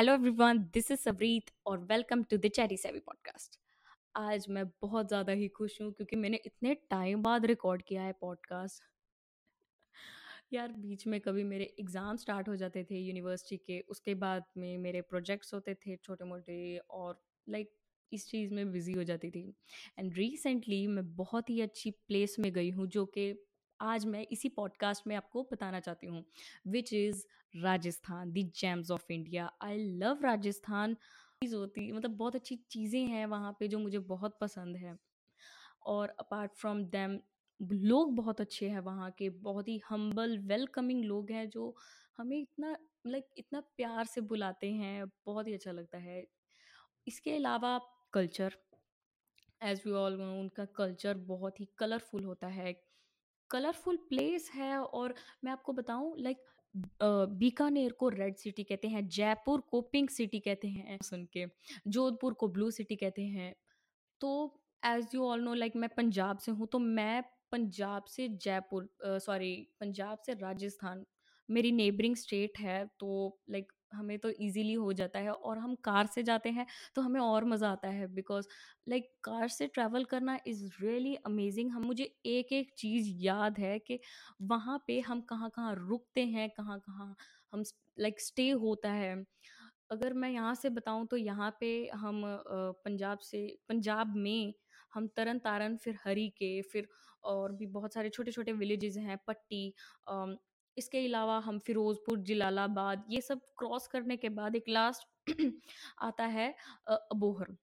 Hello everyone this is Savreet और welcome to the Cherry Savvy podcast. आज मैं बहुत ज़्यादा ही खुश हूँ क्योंकि मैंने इतने टाइम बाद रिकॉर्ड किया है पॉडकास्ट। यार बीच में कभी मेरे एग्ज़ाम स्टार्ट हो जाते थे यूनिवर्सिटी के उसके बाद में मेरे प्रोजेक्ट्स होते थे छोटे मोटे और लाइक like, इस चीज़ में बिज़ी हो जाती थी। एंड रिसेंटली मैं बहुत ही अच्छी प्लेस में गई हूँ जो कि आज मैं इसी पॉडकास्ट में आपको बताना चाहती हूँ which is Rajasthan the gems of India I love Rajasthan. चीज़ होती मतलब बहुत अच्छी चीज़ें हैं वहाँ पे जो मुझे बहुत पसंद है। और अपार्ट फ्रॉम दैम लोग बहुत अच्छे हैं वहाँ के, बहुत ही हम्बल वेलकमिंग लोग हैं जो हमें इतना लाइक इतना प्यार से बुलाते हैं, बहुत ही अच्छा लगता है। इसके अलावा कल्चर एज वी ऑल उनका कल्चर बहुत ही कलरफुल होता है। कलरफुल प्लेस है और मैं आपको बताऊँ, लाइक बीकानेर को रेड सिटी कहते हैं, जयपुर को पिंक सिटी कहते हैं, सुन के, जोधपुर को ब्लू सिटी कहते हैं। तो as you all know like मैं पंजाब से हूँ तो मैं पंजाब से जयपुर सॉरी पंजाब से राजस्थान, मेरी नेबरिंग स्टेट है तो लाइक हमें तो इजीली हो जाता है और हम कार से जाते हैं तो हमें और मज़ा आता है बिकॉज़ लाइक like, कार से ट्रैवल करना इज़ रियली अमेजिंग हम मुझे एक एक चीज़ याद है कि वहाँ पे हम कहाँ कहाँ रुकते हैं कहाँ कहाँ हम लाइक स्टे होता है। अगर मैं यहाँ से बताऊँ तो यहाँ पे हम पंजाब से पंजाब में हम तरन तारन फिर हरी के फिर और भी बहुत सारे छोटे छोटे विलेजेस हैं पट्टी इसके अलावा हम फिरोज़पुर, जलालाबाद ये सब क्रॉस करने के बाद एक लास्ट आता है अबोहर,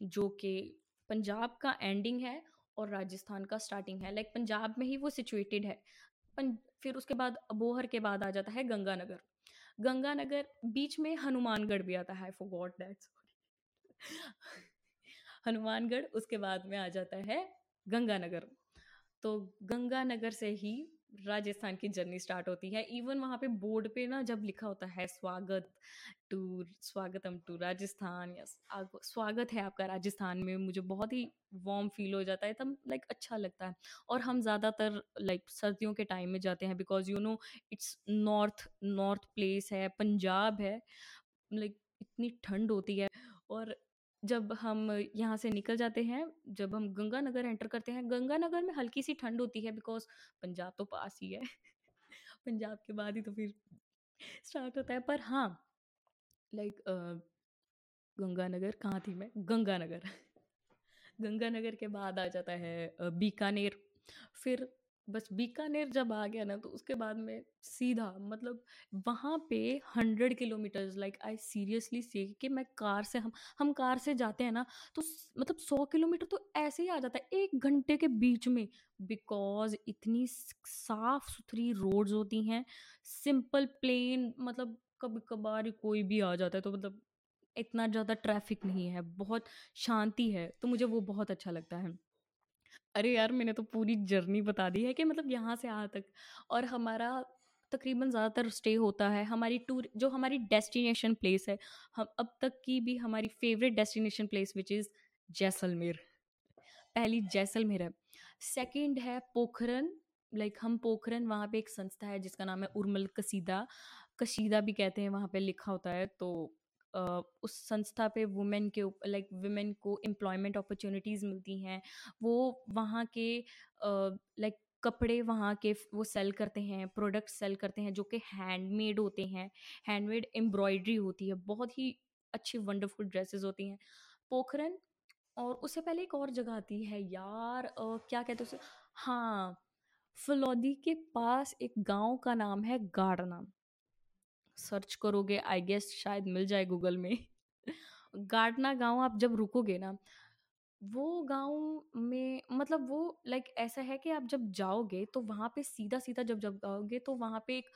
जो कि पंजाब का एंडिंग है और राजस्थान का स्टार्टिंग है। लाइक पंजाब में ही वो सिचुएटेड है। फिर उसके बाद अबोहर के बाद आ जाता है गंगानगर। गंगानगर बीच में हनुमानगढ़ भी आता है फॉर गॉड दैट्स हनुमानगढ़, उसके बाद में आ जाता है गंगानगर। तो गंगानगर से ही राजस्थान की जर्नी स्टार्ट होती है। इवन वहाँ पे बोर्ड पे ना जब लिखा होता है, स्वागत टू स्वागतम टू राजस्थान या स्वागत है आपका राजस्थान में मुझे बहुत ही वार्म फील हो जाता है, तब लाइक अच्छा लगता है। और हम ज़्यादातर लाइक सर्दियों के टाइम में जाते हैं because you know it's north north place है पंजाब है लाइक इतनी ठंड होती है। और जब हम यहाँ से निकल जाते हैं, जब हम गंगानगर एंटर करते हैं गंगानगर में हल्की सी ठंड होती है बिकॉज़ पंजाब तो पास ही है। पंजाब के बाद ही तो फिर स्टार्ट होता है, पर हाँ लाइक गंगानगर कहाँ थी मैं? गंगानगर गंगानगर के बाद आ जाता है बीकानेर। फिर बस बीकानेर जब आ गया ना तो उसके बाद में सीधा मतलब वहाँ पे hundred kilometres like I seriously से कि मैं कार से, हम हम कार से जाते हैं ना तो मतलब सौ किलोमीटर तो ऐसे ही आ जाता है, एक घंटे के बीच में। बिकॉज़ इतनी साफ़ सुथरी रोड्स होती हैं सिंपल प्लेन मतलब कभी कभार कोई भी आ जाता है तो मतलब इतना ज़्यादा ट्रैफ़िक नहीं है, बहुत शांति है तो मुझे वो बहुत अच्छा लगता है। अरे यार, मैंने तो पूरी जर्नी बता दी है कि मतलब यहाँ से यहाँ तक। और हमारा तकरीबन ज़्यादातर स्टे होता है हमारी टूर, जो हमारी डेस्टिनेशन प्लेस है, हम अब तक की भी हमारी favourite destination place which is Jaisalmer. पहली जैसलमेर है। सेकंड है पोखरन लाइक हम पोखरन वहाँ पे एक संस्था है जिसका नाम है उर्मल कसीदा। कशीदा भी कहते हैं वहाँ पे लिखा होता है तो उस संस्था पे वुमेन के लाइक वुमेन को एम्प्लॉयमेंट अपॉर्चुनिटीज़ मिलती हैं। वो वहाँ के लाइक कपड़े वहाँ के वो सेल करते हैं प्रोडक्ट सेल करते हैं जो कि हैंडमेड होते हैं। हैंडमेड एम्ब्रॉयडरी होती है बहुत ही अच्छी वंडरफुल ड्रेसेस होती हैं। पोखरन और उससे पहले एक और जगह आती है यार आ, क्या कहते हैं उसे? हाँ फलौदी के पास एक गाँव का नाम है गाड़ना सर्च करोगे, आई गेस शायद मिल जाए गूगल में। गाडना गाँव आप जब रुकोगे ना, वो गाँव में मतलब वो लाइक ऐसा है कि आप जब जाओगे तो वहाँ पे सीधा सीधा जब जब जाओगे तो वहाँ पे एक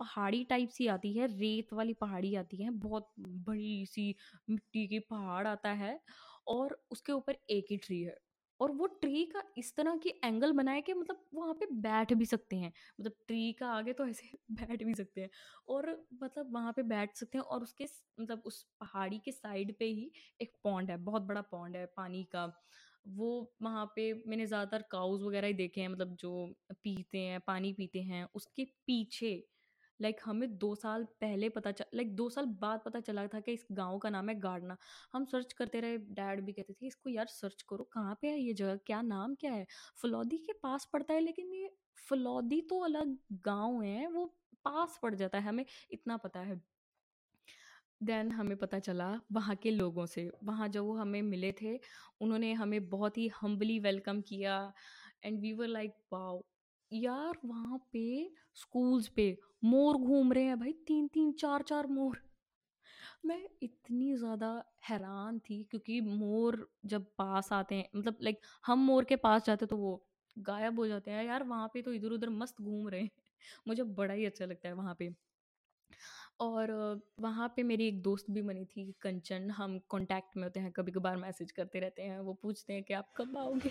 पहाड़ी टाइप सी आती है, रेत वाली पहाड़ी आती है, बहुत बड़ी सी मिट्टी की पहाड़ आता है और उसके ऊपर एक ही ट्री है। और वो ट्री का इस तरह की एंगल बनाए कि मतलब वहाँ पे बैठ भी सकते हैं। मतलब ट्री का आगे तो ऐसे बैठ भी सकते हैं और मतलब वहाँ पे बैठ सकते हैं और उसके मतलब उस पहाड़ी के साइड पे ही एक पॉन्ड है, बहुत बड़ा पॉन्ड है पानी का। वो वहाँ पे मैंने ज़्यादातर काउज वगैरह ही देखे हैं मतलब जो पीते हैं, पानी पीते हैं, उसके पीछे लाइक हमें दो साल पहले पता च लाइक 2 साल बाद पता चला था कि इस गाँव का नाम है गाड़ना। हम सर्च करते रहे, डैड भी कहते थे, "इसको यार सर्च करो, कहाँ पे है ये जगह? क्या नाम क्या है?" फलौदी के पास पड़ता है लेकिन ये फलौदी तो अलग गाँव है, वो पास पड़ जाता है, हमें इतना पता है। देन हमें पता चला वहाँ के लोगों से, वहाँ जो वो हमें मिले थे, उन्होंने हमें बहुत ही हम्बली वेलकम किया and we were like wow! यार वहाँ पे स्कूल्स पे मोर घूम रहे हैं भाई 3-3 4-4 मोर। मैं इतनी ज़्यादा हैरान थी क्योंकि मोर जब पास आते हैं मतलब लाइक हम मोर के पास जाते तो वो गायब हो जाते हैं यार वहाँ पे तो इधर-उधर मस्त घूम रहे हैं। मुझे बड़ा ही अच्छा लगता है वहाँ पे। और वहाँ पे मेरी एक दोस्त भी बनी थी कंचन, हम कॉन्टैक्ट में होते हैं, कभी-कभार मैसेज करते रहते हैं। वो पूछते हैं कि आप कब आओगे?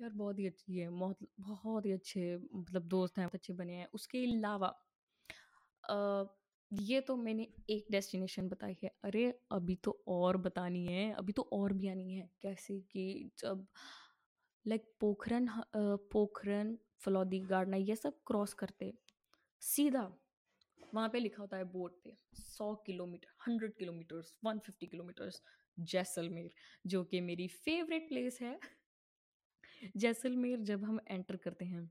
यार बहुत ही अच्छी है, बहुत बहुत ही अच्छे मतलब दोस्त हैं, बहुत अच्छे बने हैं। उसके अलावा ये तो मैंने एक डेस्टिनेशन बताई है। अरे! अभी तो और बतानी है, अभी तो और भी आनी है। कैसे कि जब लाइक पोखरन पोखरन, फलौदी, गाड़ना ये सब क्रॉस करते, सीधा वहाँ पे लिखा होता है बोर्ड पे सौ किलोमीटर, 100 किलोमीटर्स, 150 किलोमीटर्स जैसलमेर, जो कि मेरी फेवरेट प्लेस है। जैसलमेर जब हम एंटर करते हैं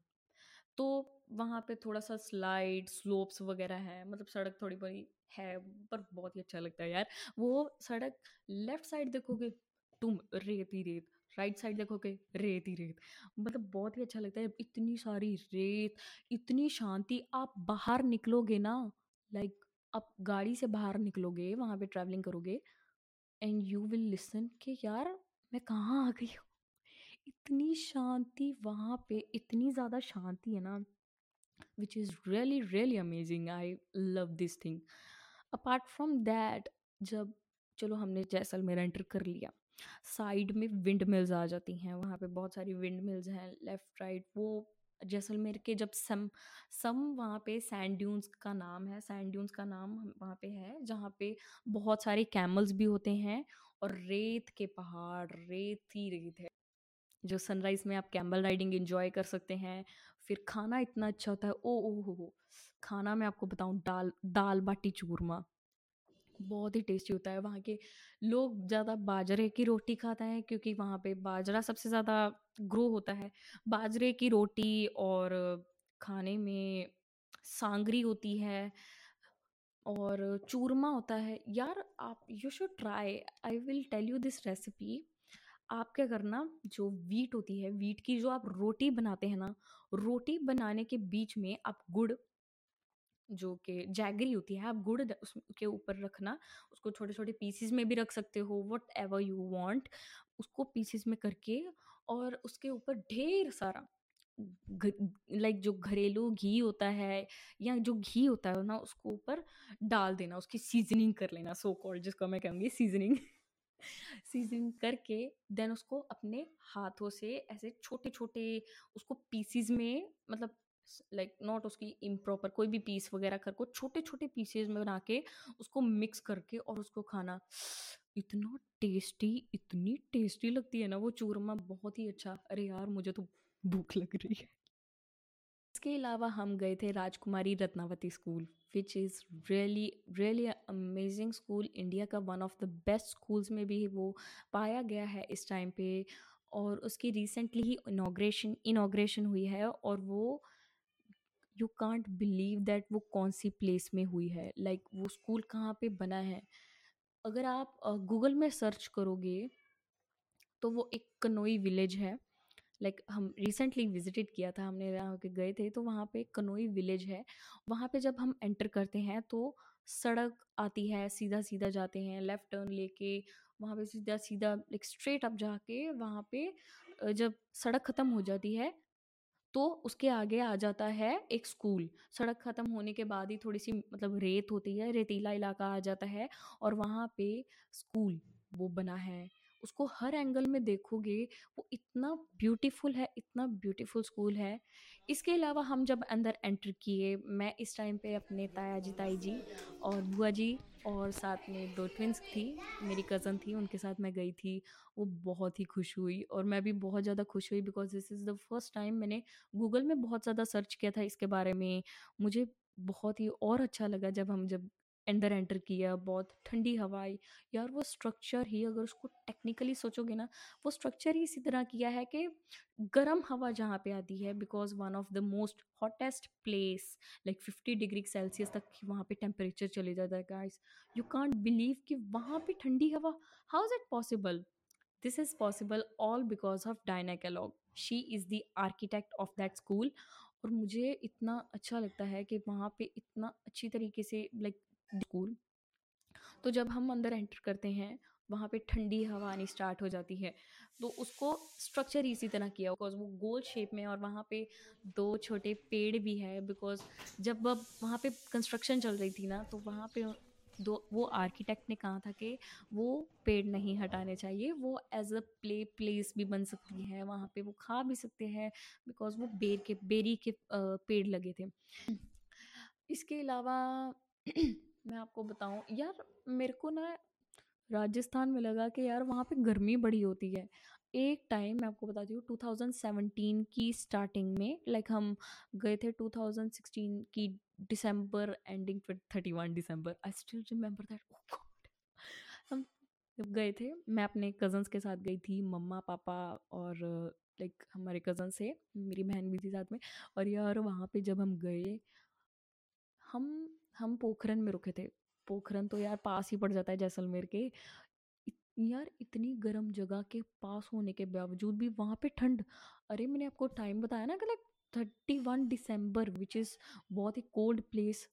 तो वहाँ पे थोड़ा-सा स्लाइड, स्लोप्स वगैरह है मतलब सड़क थोड़ी बड़ी है, पर बहुत ही अच्छा लगता है यार। वो सड़क लेफ़्ट साइड देखोगे तुम रेत ही रेत, राइट साइड देखोगे रेत ही रेत। मतलब बहुत ही अच्छा लगता है, इतनी सारी रेत, इतनी शांति, आप बाहर निकलोगे ना लाइक आप गाड़ी से बाहर निकलोगे, वहाँ पे ट्रैवलिंग करोगे एंड यू विल लिसन कि यार मैं कहाँ आ गई हूँ? इतनी शांति वहाँ पे, इतनी ज़्यादा शांति है ना which is really really amazing I love this thing apart from that जब चलो हमने जैसलमेर एंटर कर लिया साइड में विंड मिल्स आ जाती हैं वहाँ पे बहुत सारी विंड मिल्स हैं लेफ़्ट राइट वो जैसलमेर के जब सम सम वहाँ पे सैंड ड्यून्स का नाम है सैंड ड्यून्स का नाम वहाँ पे है जहाँ पे बहुत सारे कैमल्स भी होते हैं और रेत के पहाड़ रेत ही रेत है। जो सनराइज़ में आप कैमल राइडिंग एन्जॉय कर सकते हैं। फिर खाना इतना अच्छा होता है, ओ ओ हो हो! खाना मैं आपको बताऊँ दाल दाल बाटी चूरमा, बहुत ही टेस्टी होता है। वहाँ के लोग ज़्यादा बाजरे की रोटी खाते हैं क्योंकि वहाँ पे बाजरा सबसे ज़्यादा ग्रो होता है। बाजरे की रोटी और खाने में सांगरी होती है और चूरमा होता है। यार आप you should try, I will tell you this recipe आप क्या करना जो वीट होती है, वीट की जो आप रोटी बनाते हैं ना, रोटी बनाने के बीच में आप गुड़, जो कि जैगरी होती है, आप गुड़ उसके ऊपर रखना, उसको छोटे छोटे पीसीज में भी रख सकते हो वट एवर यू वॉन्ट उसको पीसीज में करके और उसके ऊपर ढेर सारा लाइक जो घरेलू घी होता है या जो घी होता है ना, उसको ऊपर डाल देना, उसकी सीजनिंग कर लेना सो कॉल्ड जिसको मैं कहूँगी सीजनिंग सीजनिंग करके देन उसको अपने हाथों से ऐसे छोटे छोटे उसको पीसीज में मतलब लाइक like, नॉट उसकी इम्प्रॉपर कोई भी पीस वगैरह कर को छोटे छोटे पीसेज में बना के उसको मिक्स करके और उसको खाना। इतना टेस्टी इतनी टेस्टी लगती है ना वो चूरमा बहुत ही अच्छा। अरे यार मुझे तो भूख लग रही है। इसके अलावा हम गए थे Rajkumari Ratnavati school which is really really amazing school India का one of the best schools में भी वो पाया गया है इस टाइम पे और उसकी रिसेंटली ही इनाग्रेशन इनाग्रेशन हुई है और वो यू कांट बिलीव दैट वो कौन सी प्लेस में हुई है। लाइक like, वो स्कूल कहाँ पे बना है? अगर आप गूगल में सर्च करोगे तो वो एक कनोई विलेज है। लाइक like, हम रिसेंटली विजिटेड किया था हमने के गए थे तो वहाँ पे कनोई विलेज है। वहाँ पे जब हम एंटर करते हैं तो सड़क आती है सीधा सीधा जाते हैं लेफ़्ट टर्न लेके वहाँ पे सीधा सीधा लाइक स्ट्रेट अप जाके वहाँ पे जब सड़क ख़त्म हो जाती है तो उसके आगे आ जाता है एक स्कूल। सड़क ख़त्म होने के बाद ही थोड़ी सी मतलब रेत होती है रेतीला इलाका आ जाता है और वहाँ पे स्कूल वो बना है। उसको हर एंगल में देखोगे, वो इतना ब्यूटीफुल है, इतना ब्यूटीफुल स्कूल है। इसके अलावा हम जब अंदर एंटर किए, मैं इस टाइम पे अपने ताया जी ताई जी और बुआ जी और साथ में दो ट्विंस थी, मेरी कज़न थी, उनके साथ मैं गई थी, वो बहुत ही खुश हुई और मैं भी बहुत ज़्यादा खुश हुई because this is the first time मैंने गूगल में बहुत ज़्यादा सर्च किया था इसके बारे में। मुझे बहुत ही और अच्छा लगा जब हम जब अंदर एंटर किया, बहुत ठंडी हवा आई। यार वो स्ट्रक्चर ही अगर उसको टेक्निकली सोचोगे ना, वो स्ट्रक्चर ही इसी तरह किया है कि गर्म हवा जहाँ पे आती है because one of the most hottest place like fifty degree Celsius तक वहाँ पे टेम्परेचर चले जाता है गाइस यू कांट बिलीव कि वहाँ पे ठंडी हवा। How is it possible this is possible all because of Diana Kellogg she is the architect of that school और मुझे इतना अच्छा लगता है कि वहाँ पे इतना अच्छी तरीके से लाइक स्कूल। तो जब हम अंदर एंटर करते हैं, वहाँ पे ठंडी हवा आनी स्टार्ट हो जाती है। तो उसको स्ट्रक्चर इसी तरह किया, बिकॉज़ वो गोल शेप में और वहाँ पे दो छोटे पेड़ भी है, बिकॉज़ जब अब वहाँ पे कंस्ट्रक्शन चल रही थी ना तो वहाँ पे दो, वो आर्किटेक्ट ने कहा था कि वो पेड़ नहीं हटाने चाहिए, वो एज अ प्ले प्लेस भी बन सकती है, वहाँ पे वो खा भी सकते हैं, बिकॉज़ वो बेर के, बेरी के पेड़ लगे थे। इसके अलावा मैं आपको बताऊँ, यार मेरे को ना राजस्थान में लगा कि यार वहाँ पे गर्मी बड़ी होती है। एक टाइम मैं आपको बताती हूँ 2017 की स्टार्टिंग में लाइक हम गए थे 2016 की दिसंबर ending thirty one December I still remember that oh god हम गए थे, मैं अपने कज़न्स के साथ गई थी, मम्मा, पापा और लाइक हमारे कज़न्स से मेरी बहन भी थी साथ में। और यार वहाँ पे जब हम गए हम हम पोखरन में रुके थे। पोखरन तो यार पास ही पड़ जाता है जैसलमेर के। यार इतनी गर्म जगह के पास होने के बावजूद भी वहाँ पे ठंड। अरे, मैंने आपको टाइम बताया ना कि like thirty one December which is बहुत ही कोल्ड प्लेस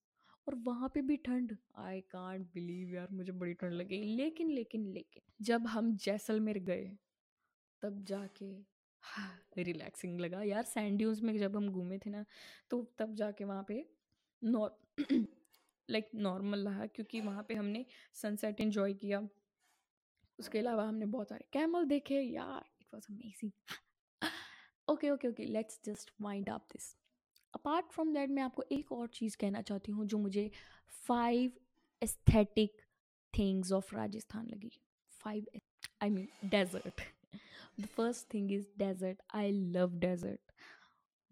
और वहाँ पे भी ठंड। आई कांट बिलीव यार, मुझे बड़ी ठंड लगी। लेकिन लेकिन लेकिन जब हम जैसलमेर गए, तब जाके रिलैक्सिंग लगा। यार सैंड में जब हम घूमे थे ना तो तब जाके वहाँ पे नॉर लाइक नॉर्मल रहा क्योंकि वहाँ पे हमने सनसेट इन्जॉय किया। उसके अलावा हमने बहुत सारे कैमल देखे। यार it was amazing okay okay okay let's just wind up this apart from that मैं आपको एक और चीज़ कहना चाहती हूँ जो मुझे five aesthetic things of Rajasthan लगी। Five I mean desert the first thing is desert I love desert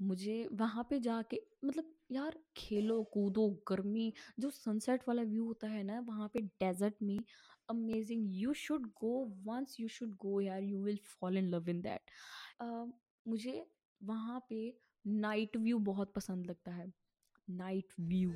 मुझे वहाँ पे जाके मतलब यार खेलो कूदो गर्मी, जो सनसेट वाला व्यू होता है ना वहाँ पे डेजर्ट में amazing you should go once you should go यार you will fall in love in that मुझे वहाँ पे नाइट व्यू बहुत पसंद लगता है नाइट व्यू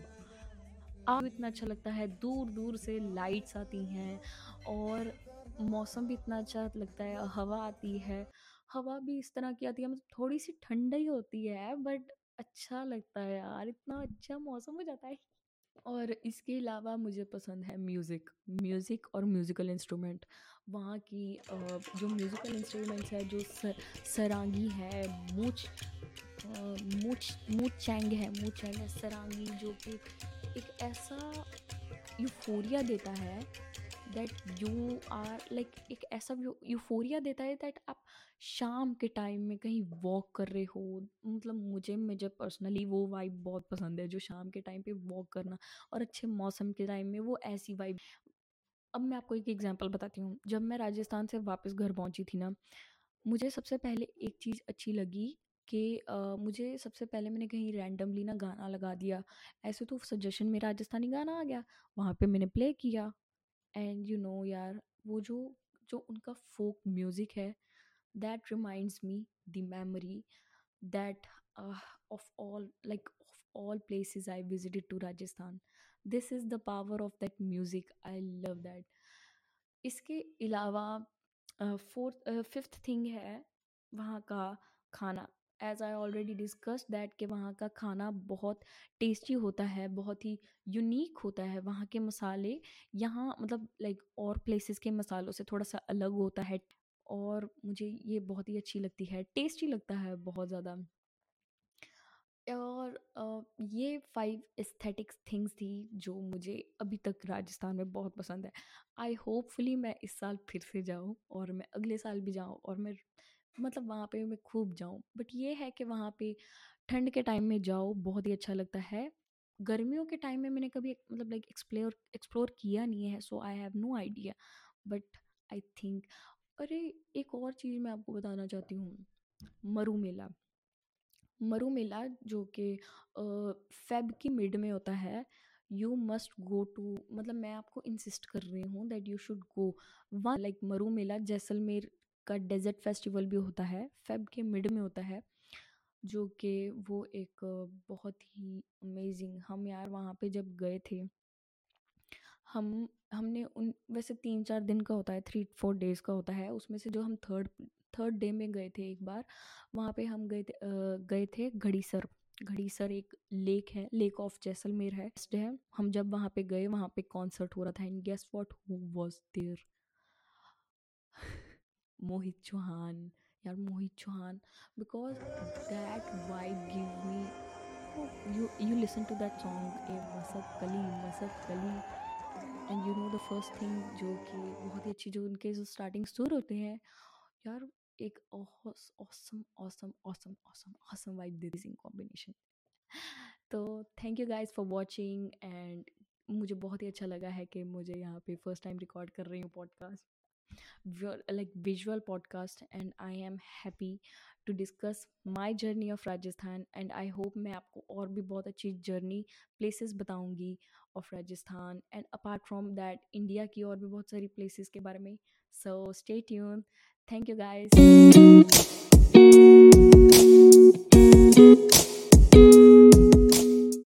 आप इतना अच्छा लगता है दूर दूर से लाइट्स आती हैं और मौसम भी इतना अच्छा लगता है हवा आती है। हवा भी इस तरह की आती है मतलब थोड़ी सी ठंडी होती है बट अच्छा लगता है यार इतना अच्छा मौसम हो जाता है। और इसके अलावा मुझे पसंद है म्यूज़िक म्यूज़िक और म्यूज़िकल इंस्ट्रूमेंट। वहाँ की जो म्यूज़िकल इंस्ट्रूमेंट्स है जो सर, सरांगी है मूच मूच मूच चैंग है मूच चैंग है सरांगी जो कि एक ऐसा यूफोरिया देता है दैट यू आर लाइक एक ऐसा यूफोरिया देता है दैट आप शाम के टाइम में कहीं वॉक कर रहे हो। मतलब मुझे मुझे पर्सनली वो वाइब बहुत पसंद है, जो शाम के टाइम पे वॉक करना और अच्छे मौसम के टाइम में वो ऐसी वाइब अब मैं आपको एक एग्जांपल बताती हूँ। जब मैं राजस्थान से वापस घर पहुँची थी ना, मुझे सबसे पहले एक चीज़ अच्छी लगी कि मुझे सबसे पहले मैंने कहीं रैंडमली ना गाना लगा दिया। ऐसे तो सजेशन में राजस्थानी गाना आ गया, वहाँ पे मैंने प्ले किया। एंड यू नो यार, वो जो जो उनका फोक म्यूज़िक है that reminds me the memory that of all like of all places I visited to Rajasthan this is the power of that music I love that इसके अलावा fourth fifth thing है वहाँ का खाना। As I already discuss that कि वहाँ का खाना बहुत टेस्टी होता है, बहुत ही यूनिक होता है। वहाँ के मसाले यहाँ मतलब लाइक और प्लेसेस के मसालों से थोड़ा सा अलग होता है और मुझे ये बहुत ही अच्छी लगती है टेस्टी लगता है बहुत ज़्यादा। और ये फाइव एस्थेटिक्स थिंग्स थी जो मुझे अभी तक राजस्थान में बहुत पसंद है। आई होपफुली मैं इस साल फिर से जाऊँ और मैं अगले साल भी जाऊँ और मैं मतलब वहाँ पे मैं खूब जाऊँ, बट ये है कि वहाँ पे ठंड के टाइम में जाओ, बहुत ही अच्छा लगता है। गर्मियों के टाइम में मैंने कभी मतलब लाइक एक्सप्लोर एक्सप्लोर किया नहीं है, so I have no idea, but I think अरे, एक और चीज़ मैं आपको बताना चाहती हूँ, मरु मेला। मरु मेला जो कि फेब की मिड में होता है यू मस्ट गो टू मतलब मैं आपको इंसिस्ट कर रही हूँ that you should go one like Maru Mela Jaisalmer का डेजर्ट फेस्टिवल भी होता है, फेब के मिड में होता है, जो कि वो एक बहुत ही अमेजिंग हम यार वहाँ पे जब गए थे, हम, हमने उन, वैसे तीन चार दिन का होता है थ्री फोर डेज़ का होता है, उसमें से जो हम थर्ड थर्ड डे में गए थे एक बार, वहाँ पे हम गए थे गए थे घड़ीसर घड़ीसर एक लेक है लेक ऑफ़ जैसलमेर है हम जब वहाँ पे गए, वहाँ पे कॉन्सर्ट हो रहा था and guess what who was there Mohit Chauhan, यार Mohit Chauhan because that vibe give me you you listen to that song a Masakali Masakali and you know the first thing जो कि बहुत ही अच्छी जो उनके जो स्टार्टिंग सुर होते हैं, यार एक awesome awesome awesome awesome awesome vibe दे कॉम्बिनेशन तो thank you guys for watching and मुझे बहुत ही अच्छा लगा है कि मुझे यहाँ पे फ़र्स्ट टाइम रिकॉर्ड कर रही हूँ podcast like, visual podcast, and I am happy to discuss my journey of Rajasthan, and I hope मैं आपको और भी बहुत अच्छी जर्नी प्लेसेस बताऊँगी of Rajasthan and apart from that India की और भी बहुत सारी प्लेसेस के बारे में. So stay tune thank you guys